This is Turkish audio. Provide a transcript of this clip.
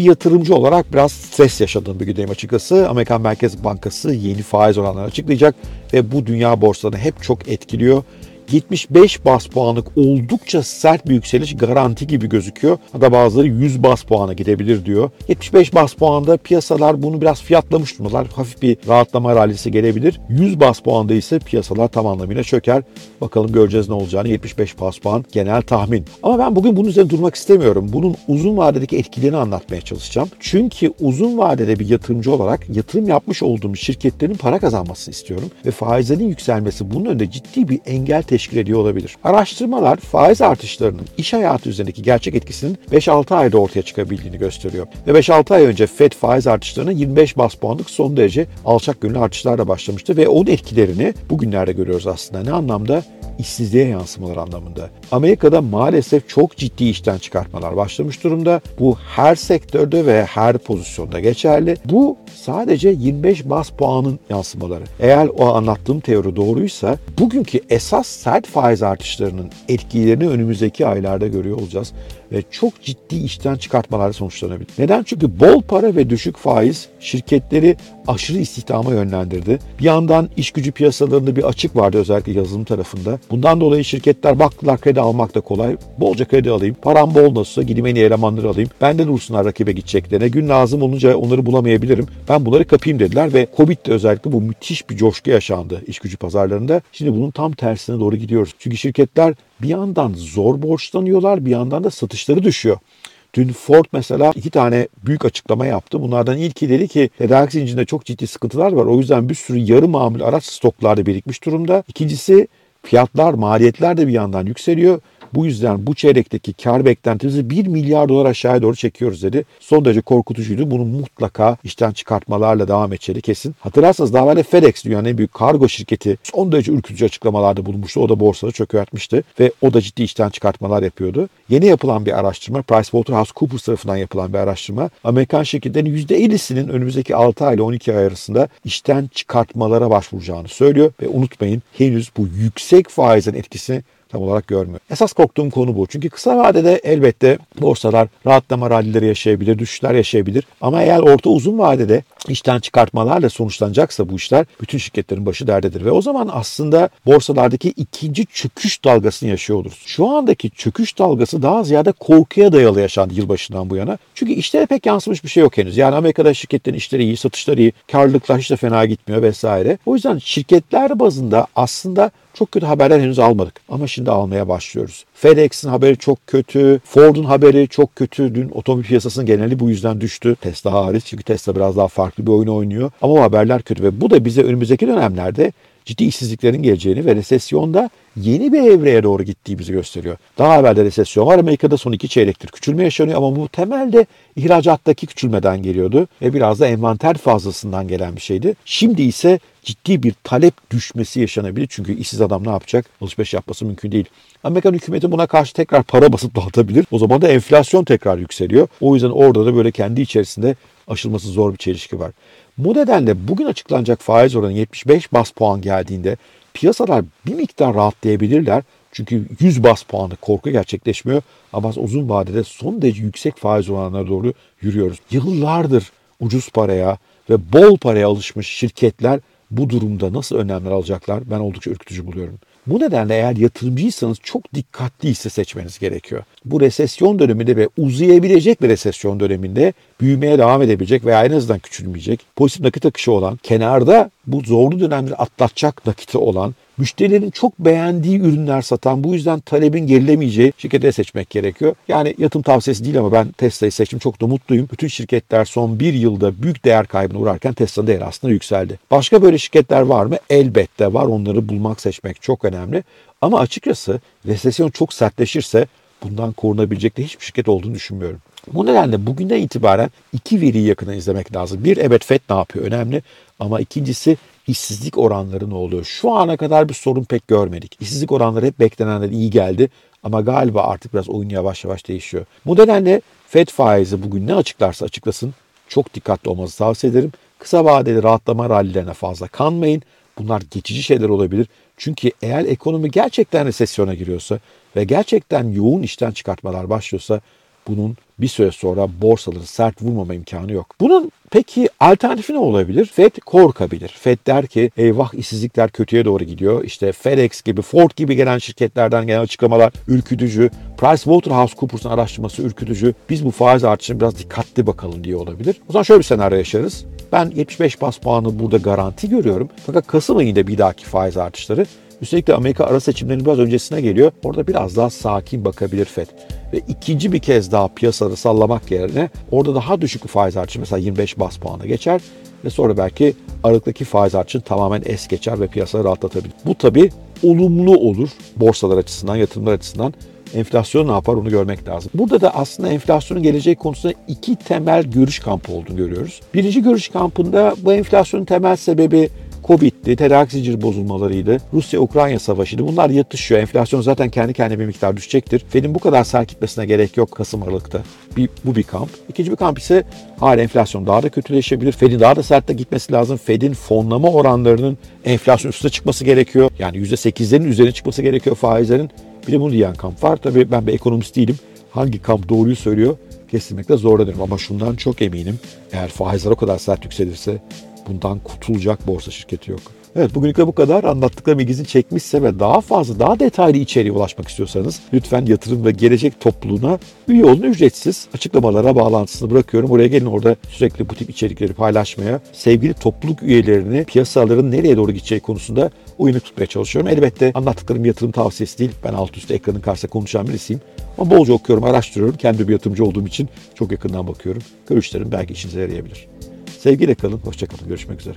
bir yatırımcı olarak biraz stres yaşadığım bir gündeyim açıkçası. Amerikan Merkez Bankası yeni faiz oranlarını açıklayacak ve bu dünya borsalarını hep çok etkiliyor. 75 bas puanlık oldukça sert bir yükseliş garanti gibi gözüküyor. Hatta bazıları 100 bas puana gidebilir diyor. 75 bas puanda piyasalar bunu biraz fiyatlamış durumdalar. Hafif bir rahatlama rallisi gelebilir. 100 bas puanda ise piyasalar tam anlamıyla çöker. Bakalım göreceğiz ne olacağını. 75 bas puan genel tahmin. Ama ben bugün bunun üzerine durmak istemiyorum. Bunun uzun vadedeki etkilerini anlatmaya çalışacağım. Çünkü uzun vadede bir yatırımcı olarak yatırım yapmış olduğum şirketlerin para kazanmasını istiyorum. Ve faizlerin yükselmesi bunun önünde ciddi bir engel teşkil teşkil ediyor olabilir. Araştırmalar faiz artışlarının iş hayatı üzerindeki gerçek etkisinin 5-6 ayda ortaya çıkabildiğini gösteriyor. Ve 5-6 ay önce FED faiz artışlarına 25 bas puanlık son derece alçak gönüllü artışlarla başlamıştı ve onun etkilerini bugünlerde görüyoruz aslında. Ne anlamda? işsizliğe yansımalar anlamında. Amerika'da maalesef çok ciddi işten çıkartmalar başlamış durumda. Bu her sektörde ve her pozisyonda geçerli. Bu sadece 25 bas puanın yansımaları. Eğer o anlattığım teori doğruysa bugünkü esas sert faiz artışlarının etkilerini önümüzdeki aylarda görüyor olacağız ve çok ciddi işten çıkartmalar sonuçlanabilir. Neden? Çünkü bol para ve düşük faiz şirketleri aşırı istihdama yönlendirdi. Bir yandan iş gücü piyasalarında bir açık vardı özellikle yazılım tarafında. Bundan dolayı şirketler baktılar kredi almak da kolay. Bolca kredi alayım. Param bol nasılsa gideyim en iyi elemanları alayım. Benden dursunlar rakibe gideceklerine. Gün lazım olunca onları bulamayabilirim. Ben bunları kapayım dediler ve Covid'de özellikle bu müthiş bir coşku yaşandı iş gücü pazarlarında. Şimdi bunun tam tersine doğru gidiyoruz. Çünkü şirketler bir yandan zor borçlanıyorlar bir yandan da satışları düşüyor. Dün Ford mesela iki tane büyük açıklama yaptı. Bunlardan ilki dedi ki tedarik zincirinde çok ciddi sıkıntılar var. O yüzden bir sürü yarı mamul araç stoklarda birikmiş durumda. İkincisi fiyatlar, maliyetler de bir yandan yükseliyor. Bu yüzden bu çeyrekteki kar beklentimizi 1 milyar dolar aşağıya doğru çekiyoruz dedi. Son derece korkutucuydu. Bunu mutlaka işten çıkartmalarla devam edeceği kesin. Hatırlarsanız daha evvel FedEx dünyanın en büyük kargo şirketi son derece ürkütücü açıklamalarda bulunmuştu. O da borsada çökertmişti ve o da ciddi işten çıkartmalar yapıyordu. Yeni yapılan bir araştırma, PricewaterhouseCoopers tarafından yapılan bir araştırma, Amerikan şirketlerinin %50'sinin önümüzdeki 6 ay ile 12 ay arasında işten çıkartmalara başvuracağını söylüyor ve unutmayın henüz bu yüksek faizin etkisini tam olarak görmüyor. Esas korktuğum konu bu. Çünkü kısa vadede elbette borsalar rahatlama rallileri yaşayabilir, düşüşler yaşayabilir. Ama eğer orta uzun vadede işten çıkartmalarla sonuçlanacaksa bu işler bütün şirketlerin başı derdedir. Ve o zaman aslında borsalardaki ikinci çöküş dalgasını yaşıyor oluruz. Şu andaki çöküş dalgası daha ziyade korkuya dayalı yaşandı yılbaşından bu yana. Çünkü işlere pek yansımış bir şey yok henüz. Yani Amerika'da şirketlerin işleri iyi, satışları iyi, karlılıklar hiç de fena gitmiyor vesaire. O yüzden şirketler bazında aslında çok kötü haberler henüz almadık ama şimdi almaya başlıyoruz. FedEx'in haberi çok kötü, Ford'un haberi çok kötü. Dün otomobil piyasasının geneli bu yüzden düştü. Tesla hariç çünkü Tesla biraz daha farklı bir oyun oynuyor. Ama haberler kötü ve bu da bize önümüzdeki dönemlerde ciddi işsizliklerin geleceğini ve resesyonda yeni bir evreye doğru gittiğimizi gösteriyor. Daha evvel de resesyon var. Amerika'da son iki çeyrektir küçülme yaşanıyor ama bu temelde ihracattaki küçülmeden geliyordu ve biraz da envanter fazlasından gelen bir şeydi. Şimdi ise ciddi bir talep düşmesi yaşanabilir. Çünkü işsiz adam ne yapacak? Alışveriş yapması mümkün değil. Amerikan hükümeti buna karşı tekrar para basıp dağıtabilir. O zaman da enflasyon tekrar yükseliyor. O yüzden orada da böyle kendi içerisinde aşılması zor bir çelişki var. Bu nedenle bugün açıklanacak faiz oranı 75 bas puan geldiğinde piyasalar bir miktar rahatlayabilirler. Çünkü 100 bas puanı korku gerçekleşmiyor. Ama uzun vadede son derece yüksek faiz oranlarına doğru yürüyoruz. Yıllardır ucuz paraya ve bol paraya alışmış şirketler bu durumda nasıl önlemler alacaklar ben oldukça ürkütücü buluyorum. Bu nedenle eğer yatırımcıysanız çok dikkatli hisse seçmeniz gerekiyor. Bu resesyon döneminde ve uzayabilecek bir resesyon döneminde büyümeye devam edebilecek veya en azından küçülmeyecek, pozitif nakit akışı olan, kenarda bu zorlu dönemleri atlatacak nakiti olan müşterilerin çok beğendiği ürünler satan, bu yüzden talebin gerilemeyeceği şirkete seçmek gerekiyor. Yani yatırım tavsiyesi değil ama ben Tesla'yı seçtim. Çok da mutluyum. Bütün şirketler son bir yılda büyük değer kaybına uğrarken Tesla'nın değeri aslında yükseldi. Başka böyle şirketler var mı? Elbette var. Onları bulmak, seçmek çok önemli. Ama açıkçası resesyon çok sertleşirse bundan korunabilecek de hiçbir şirket olduğunu düşünmüyorum. Bu nedenle bugünden itibaren iki veriyi yakından izlemek lazım. Bir evet FED ne yapıyor önemli ama ikincisi işsizlik oranları ne oluyor? Şu ana kadar bir sorun pek görmedik. İşsizlik oranları hep beklenenden iyi geldi ama galiba artık biraz oyun yavaş yavaş değişiyor. Bu nedenle FED faizi bugün ne açıklarsa açıklasın çok dikkatli olmanızı tavsiye ederim. Kısa vadeli rahatlama rallilerine fazla kanmayın. Bunlar geçici şeyler olabilir. Çünkü eğer ekonomi gerçekten resesyona giriyorsa ve gerçekten yoğun işten çıkartmalar başlıyorsa bunun bir süre sonra borsaları sert vurmama imkanı yok. Bunun peki alternatifi ne olabilir? Fed korkabilir. Fed der ki eyvah işsizlikler kötüye doğru gidiyor. İşte FedEx gibi, Ford gibi gelen şirketlerden gelen açıklamalar ürkütücü. PricewaterhouseCoopers'ın araştırması ürkütücü. Biz bu faiz artışına biraz dikkatli bakalım diye olabilir. O zaman şöyle bir senaryo yaşarız. Ben 75 bas puanı burada garanti görüyorum. Fakat Kasım ayında bir dahaki faiz artışları Üstelik de Amerika ara seçimlerinin biraz öncesine geliyor. Orada biraz daha sakin bakabilir FED. Ve ikinci bir kez daha piyasaları sallamak yerine orada daha düşük bir faiz artışı mesela 25 bas puana geçer ve sonra belki Aralık'taki faiz artışını tamamen es geçer ve piyasaları rahatlatabilir. Bu tabii olumlu olur borsalar açısından, yatırımlar açısından. Enflasyon ne yapar onu görmek lazım. Burada da aslında enflasyonun geleceği konusunda iki temel görüş kampı olduğunu görüyoruz. Birinci görüş kampında bu enflasyonun temel sebebi Covid'di, tedarik zinciri bozulmalarıydı, Rusya-Ukrayna savaşıydı. Bunlar yatışıyor. Enflasyon zaten kendi kendine bir miktar düşecektir. Fed'in bu kadar sert gitmesine gerek yok Kasım Aralık'ta. Bir, bu bir kamp. İkinci bir kamp ise hala enflasyon daha da kötüleşebilir. Fed'in daha da sertte gitmesi lazım. Fed'in fonlama oranlarının enflasyon üstüne çıkması gerekiyor. Yani %8'lerin üzerine çıkması gerekiyor faizlerin. Bir de bunu diyen kamp var. Tabii ben bir ekonomist değilim. Hangi kamp doğruyu söylüyor kestirmekte zorlanıyorum. Ama şundan çok eminim. Eğer faizler o kadar sert yükselirse bundan kurtulacak borsa şirketi yok. Evet bugünlük de bu kadar. Anlattıklarım ilginizi çekmişse ve daha fazla, daha detaylı içeriğe ulaşmak istiyorsanız lütfen yatırım ve gelecek topluluğuna üye olun ücretsiz. Açıklamalara bağlantısını bırakıyorum. Oraya gelin orada sürekli bu tip içerikleri paylaşmaya, sevgili topluluk üyelerini piyasaların nereye doğru gideceği konusunda uyanık tutmaya çalışıyorum. Elbette anlattıklarım yatırım tavsiyesi değil. Ben alt üstte ekranın karşısında konuşan birisiyim. Ama bolca okuyorum, araştırıyorum. Kendi bir yatırımcı olduğum için çok yakından bakıyorum. Görüşlerim belki işinize yarayabilir. Sevgiyle kalın, hoşçakalın. Görüşmek üzere.